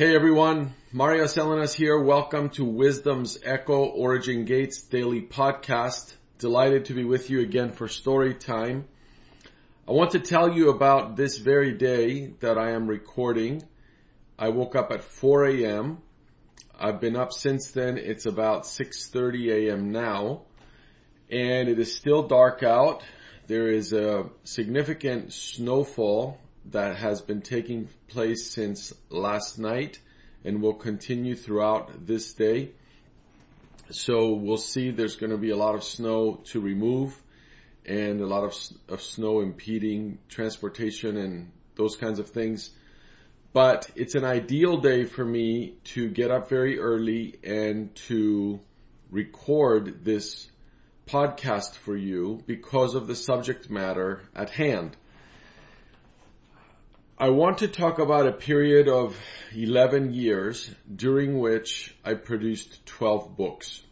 Hey everyone, Mario Salinas here. Welcome to Wisdom's Echo Origin Gates daily podcast. Delighted to be with you again for story time. I want to tell you about this very day that I am recording. I woke up at 4 a.m. I've been up since then. It's about 6.30 a.m. now and it is still dark out. There is a significant snowfall that has been taking place since last night and will continue throughout this day. So we'll see there's going to be a lot of snow to remove and a lot of, of snow impeding transportation and those kinds of things. But it's an ideal day for me to get up very early and to record this podcast for you because of the subject matter at hand. I want to talk about a period of 11 years during which I produced 12 books,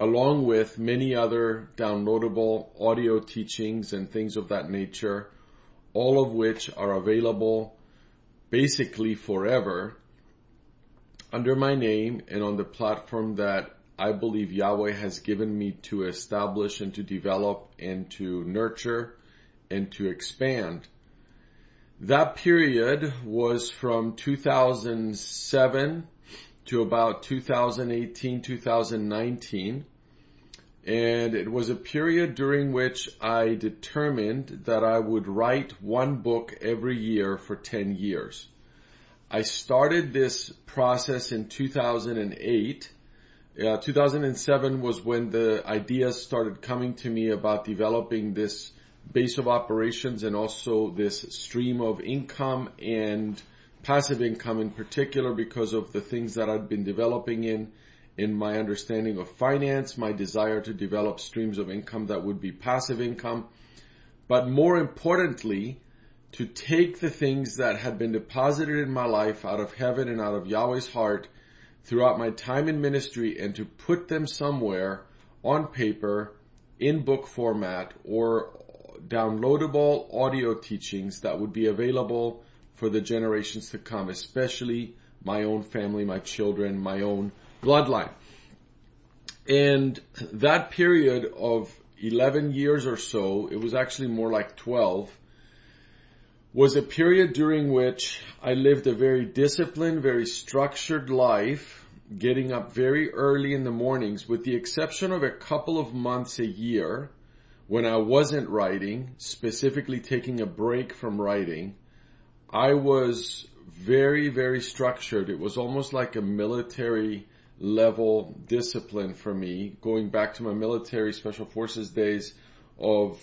along with many other downloadable audio teachings and things of that nature, all of which are available basically forever under my name and on the platform that I believe Yahweh has given me to establish and to develop and to nurture and to expand. That period was from 2007 to about 2018, 2019. And it was a period during which I determined that I would write one book every year for 10 years. I started this process in 2008. Uh, 2007 was when the ideas started coming to me about developing this base of operations and also this stream of income and passive income in particular because of the things that I've been developing in in my understanding of finance, my desire to develop streams of income that would be passive income, but more importantly, to take the things that had been deposited in my life out of heaven and out of Yahweh's heart throughout my time in ministry and to put them somewhere on paper in book format or downloadable audio teachings that would be available for the generations to come, especially my own family, my children, my own bloodline. And that period of 11 years or so, it was actually more like 12, was a period during which I lived a very disciplined, very structured life, getting up very early in the mornings, with the exception of a couple of months a year when I wasn't writing, specifically taking a break from writing, I was very, very structured. It was almost like a military level discipline for me, going back to my military special forces days of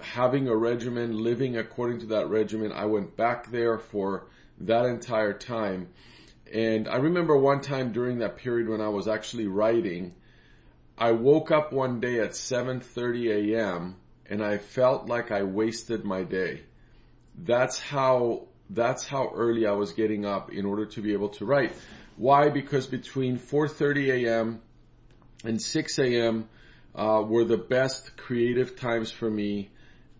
having a regimen, living according to that regimen. I went back there for that entire time. And I remember one time during that period when I was actually writing, I woke up one day at 7:30 a.m. and I felt like I wasted my day. That's how that's how early I was getting up in order to be able to write. Why? Because between 4:30 a.m. and 6 a.m. Uh, were the best creative times for me,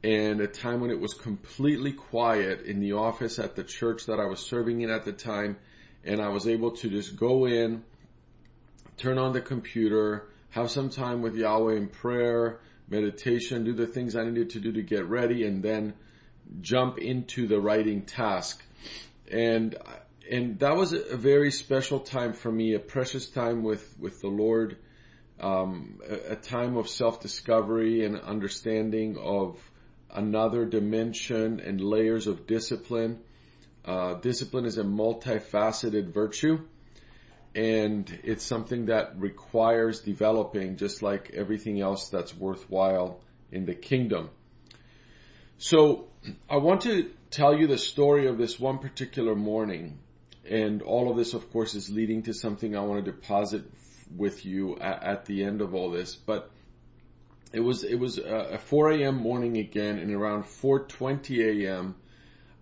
and a time when it was completely quiet in the office at the church that I was serving in at the time, and I was able to just go in, turn on the computer, have some time with Yahweh in prayer, meditation, do the things I needed to do to get ready, and then jump into the writing task. And and that was a very special time for me, a precious time with with the Lord, um, a, a time of self discovery and understanding of another dimension and layers of discipline. Uh, discipline is a multifaceted virtue and it's something that requires developing just like everything else that's worthwhile in the kingdom. So I want to tell you the story of this one particular morning and all of this of course is leading to something I want to deposit with you at, the end of all this, but it was, it was uh, a 4 a.m. morning again and around 4.20 a.m.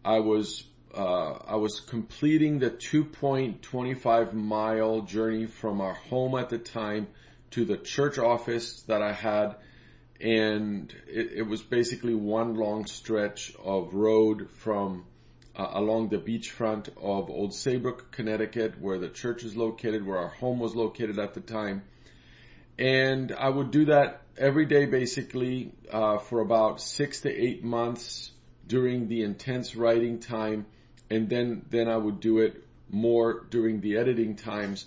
I was uh, I was completing the 2.25 mile journey from our home at the time to the church office that I had. And it, it was basically one long stretch of road from uh, along the beachfront of Old Saybrook, Connecticut, where the church is located, where our home was located at the time. And I would do that every day basically uh, for about six to eight months during the intense writing time, and then then I would do it more during the editing times.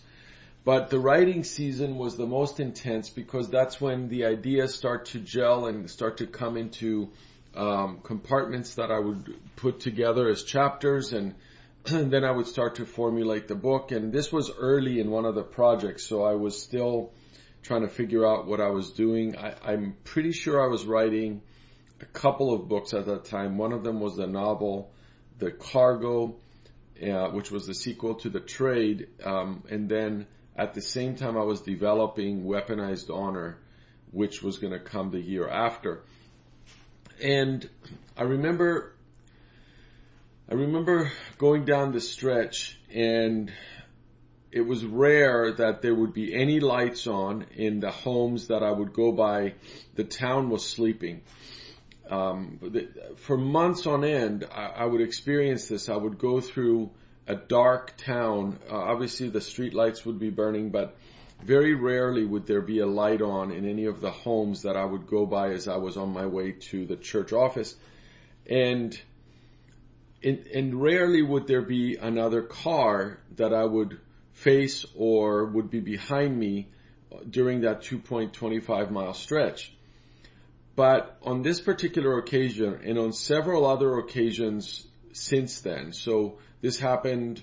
But the writing season was the most intense because that's when the ideas start to gel and start to come into um, compartments that I would put together as chapters, and, and then I would start to formulate the book. And this was early in one of the projects, so I was still trying to figure out what I was doing. I, I'm pretty sure I was writing a couple of books at that time. One of them was the novel, The Cargo, uh, which was the sequel to The Trade, um, and then at the same time I was developing Weaponized Honor, which was going to come the year after. And I remember, I remember going down the stretch and it was rare that there would be any lights on in the homes that I would go by. The town was sleeping. Um, for months on end, I, I, would experience this. I would go through a dark town. Uh, obviously, the street lights would be burning, but very rarely would there be a light on in any of the homes that I would go by as I was on my way to the church office. And, and, and rarely would there be another car that I would face or would be behind me during that 2.25 mile stretch. But on this particular occasion and on several other occasions since then, so this happened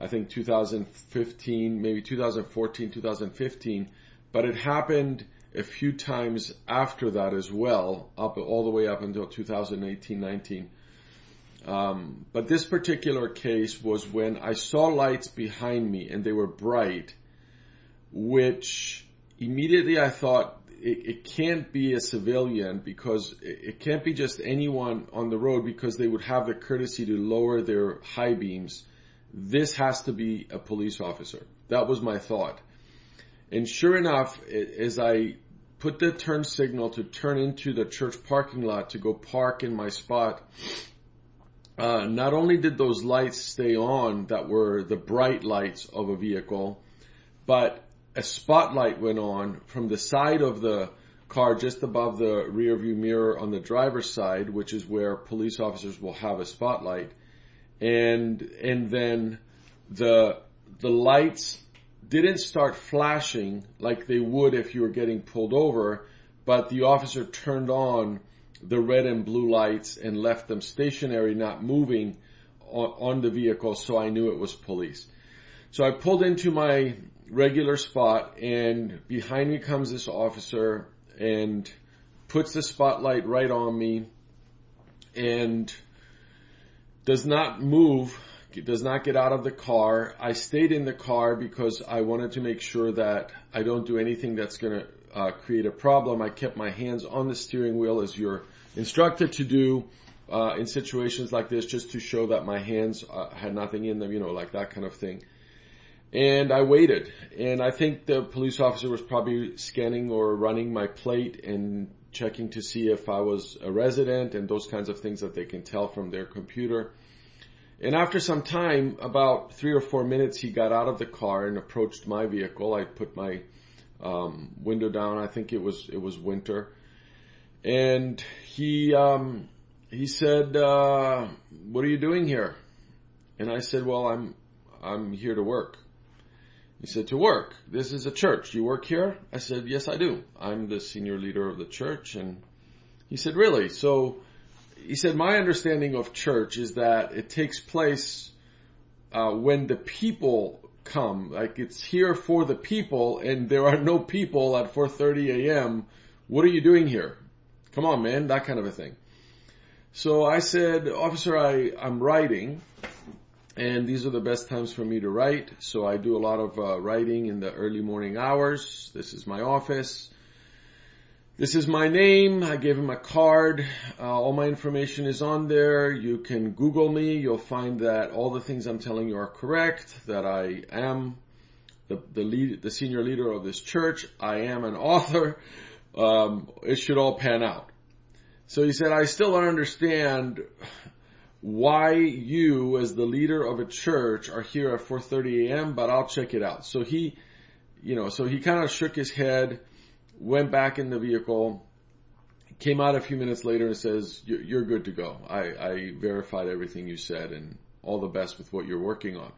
I think 2015, maybe 2014, 2015, but it happened a few times after that as well, up all the way up until 2018, 19. Um, but this particular case was when I saw lights behind me and they were bright, which immediately I thought it, it can't be a civilian because it, it can't be just anyone on the road because they would have the courtesy to lower their high beams this has to be a police officer. That was my thought. And sure enough, as I put the turn signal to turn into the church parking lot to go park in my spot, uh, not only did those lights stay on that were the bright lights of a vehicle, but a spotlight went on from the side of the car just above the rear view mirror on the driver's side, which is where police officers will have a spotlight and and then the the lights didn't start flashing like they would if you were getting pulled over, but the officer turned on the red and blue lights and left them stationary, not moving on, on the vehicle, so I knew it was police. So I pulled into my regular spot and behind me comes this officer and puts the spotlight right on me and does not move, does not get out of the car. I stayed in the car because I wanted to make sure that I don't do anything that's going to uh, create a problem. I kept my hands on the steering wheel as you're instructed to do uh, in situations like this, just to show that my hands uh, had nothing in them, you know, like that kind of thing. And I waited, and I think the police officer was probably scanning or running my plate and checking to see if I was a resident and those kinds of things that they can tell from their computer. And after some time, about three or four minutes, he got out of the car and approached my vehicle. I put my um, window down. I think it was it was winter, and he um, he said, uh, "What are you doing here?" And I said, "Well, I'm I'm here to work." He said, to work. This is a church. You work here? I said, yes, I do. I'm the senior leader of the church. And he said, really? So he said, my understanding of church is that it takes place uh, when the people come. Like it's here for the people and there are no people at 4.30 a.m. What are you doing here? Come on, man. That kind of a thing. So I said, officer, I, I'm writing and these are the best times for me to write. So I do a lot of uh, writing in the early morning hours. This is my office. This is my name. I gave him a card. Uh, all my information is on there. You can Google me. You'll find that all the things I'm telling you are correct. That I am the the lead, the senior leader of this church. I am an author. Um, it should all pan out. So he said, I still don't understand why you as the leader of a church are here at 4:30 a.m., but I'll check it out. So he, you know, so he kind of shook his head, went back in the vehicle, came out a few minutes later and says, "You're good to go. I, I verified everything you said, and all the best with what you're working on."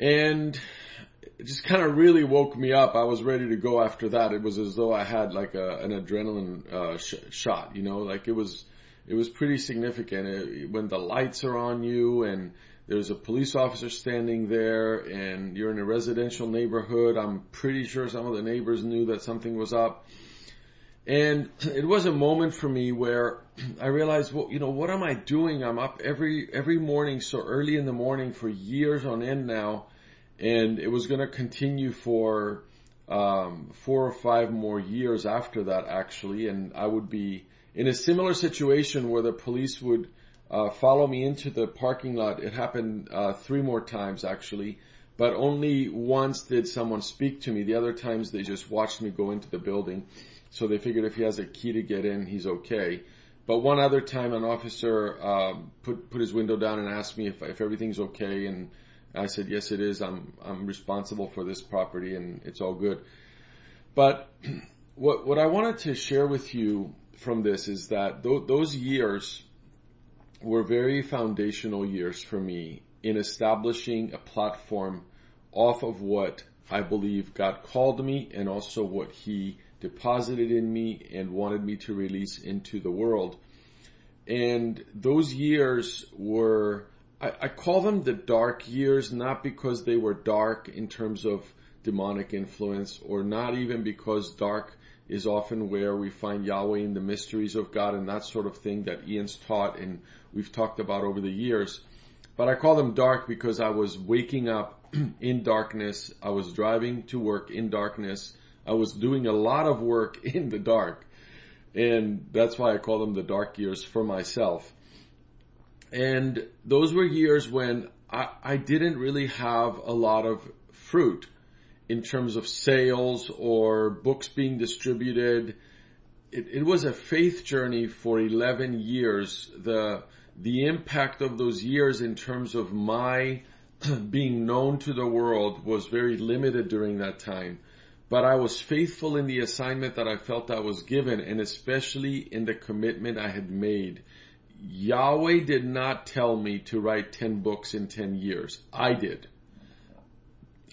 And it just kind of really woke me up. I was ready to go after that. It was as though I had like a, an adrenaline uh, sh- shot, you know, like it was, it was pretty significant it, when the lights are on you and there's a police officer standing there and you're in a residential neighborhood. I'm pretty sure some of the neighbors knew that something was up. And it was a moment for me where I realized, well, you know, what am I doing? I'm up every, every morning so early in the morning for years on end now. And it was going to continue for, um, four or five more years after that actually. And I would be in a similar situation where the police would, uh, follow me into the parking lot. It happened, uh, three more times actually. But only once did someone speak to me. The other times they just watched me go into the building. So they figured if he has a key to get in, he's okay. But one other time, an officer um, put put his window down and asked me if if everything's okay, and I said yes, it is. I'm I'm responsible for this property, and it's all good. But what what I wanted to share with you from this is that th- those years were very foundational years for me in establishing a platform off of what I believe God called me and also what He deposited in me and wanted me to release into the world. And those years were, I, I, call them the dark years, not because they were dark in terms of demonic influence or not even because dark is often where we find Yahweh in the mysteries of God and that sort of thing that Ian's taught and we've talked about over the years. But I call them dark because I was waking up in darkness. I was driving to work in darkness. I was doing a lot of work in the dark. And that's why I call them the dark years for myself. And those were years when I, I didn't really have a lot of fruit in terms of sales or books being distributed. It, it was a faith journey for 11 years. The, the impact of those years in terms of my being known to the world was very limited during that time but I was faithful in the assignment that I felt I was given and especially in the commitment I had made. Yahweh did not tell me to write 10 books in 10 years. I did.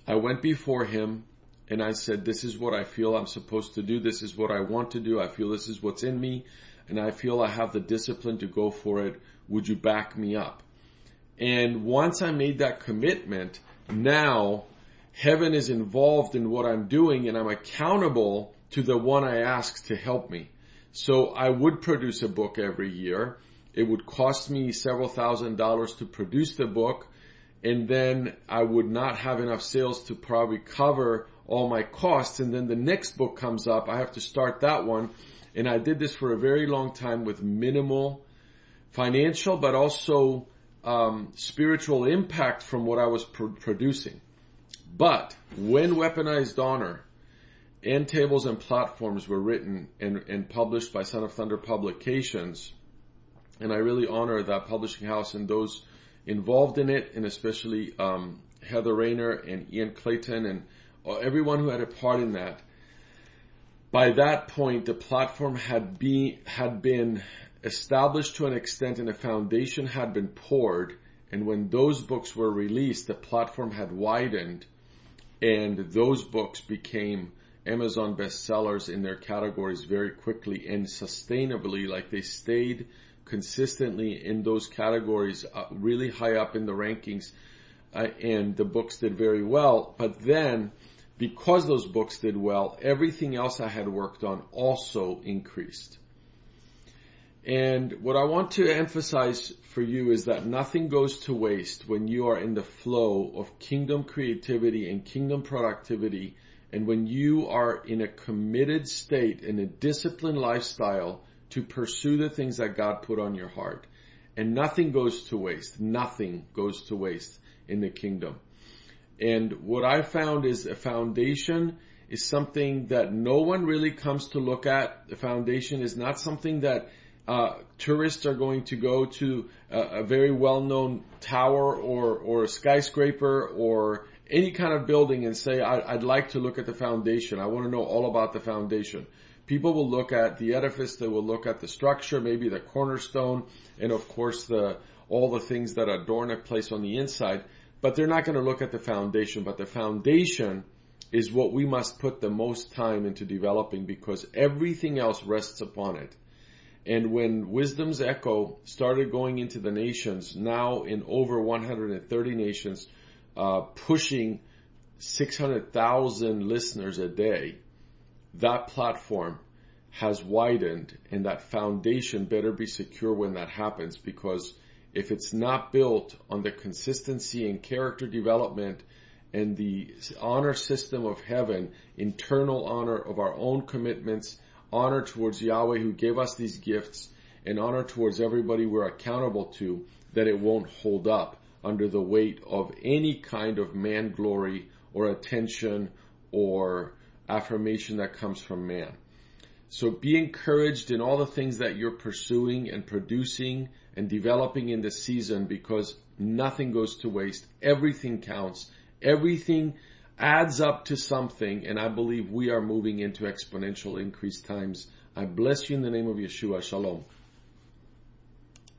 I went before him and I said, this is what I feel I'm supposed to do. This is what I want to do. I feel this is what's in me and I feel I have the discipline to go for it. Would you back me up? And once I made that commitment, now heaven is involved in what I'm doing and I'm accountable to the one I ask to help me. So I would produce a book every year. It would cost me several thousand dollars to produce the book and then I would not have enough sales to probably cover all my costs and then the next book comes up. I have to start that one and I did this for a very long time with minimal financial but also um, spiritual impact from what I was pr- producing. But when weaponized honor and tables and platforms were written and, and published by Son of Thunder Publications, and I really honor that publishing house and those involved in it, and especially um, Heather Rayner and Ian Clayton and uh, everyone who had a part in that. By that point, the platform had been had been established to an extent, and a foundation had been poured. And when those books were released, the platform had widened and those books became Amazon bestsellers in their categories very quickly and sustainably, like they stayed consistently in those categories, uh, really high up in the rankings, uh, and the books did very well. But then, because those books did well, everything else I had worked on also increased. And what I want to emphasize for you is that nothing goes to waste when you are in the flow of kingdom creativity and kingdom productivity and when you are in a committed state in a disciplined lifestyle to pursue the things that God put on your heart. And nothing goes to waste. Nothing goes to waste in the kingdom. And what I found is a foundation is something that no one really comes to look at. The foundation is not something that uh, tourists are going to go to a, a very well-known tower or, or a skyscraper or any kind of building and say, I, would like to look at the foundation. I want to know all about the foundation. People will look at the edifice, they will look at the structure, maybe the cornerstone, and of course the, all the things that adorn a place on the inside, but they're not going to look at the foundation. But the foundation is what we must put the most time into developing because everything else rests upon it. And when Wisdom's Echo started going into the nations, now in over 130 nations, uh, pushing 600,000 listeners a day, that platform has widened and that foundation better be secure when that happens because if it's not built on the consistency and character development and the honor system of heaven, internal honor of our own commitments, honor towards Yahweh who gave us these gifts, and honor towards everybody we're accountable to, that it won't hold up under the weight of any kind of man glory or attention or affirmation that comes from man. So be encouraged in all the things that you're pursuing and producing and developing in this season because nothing goes to waste. Everything counts. Everything adds up to something and I believe we are moving into exponential increase times. I bless you in the name of Yeshua. Shalom.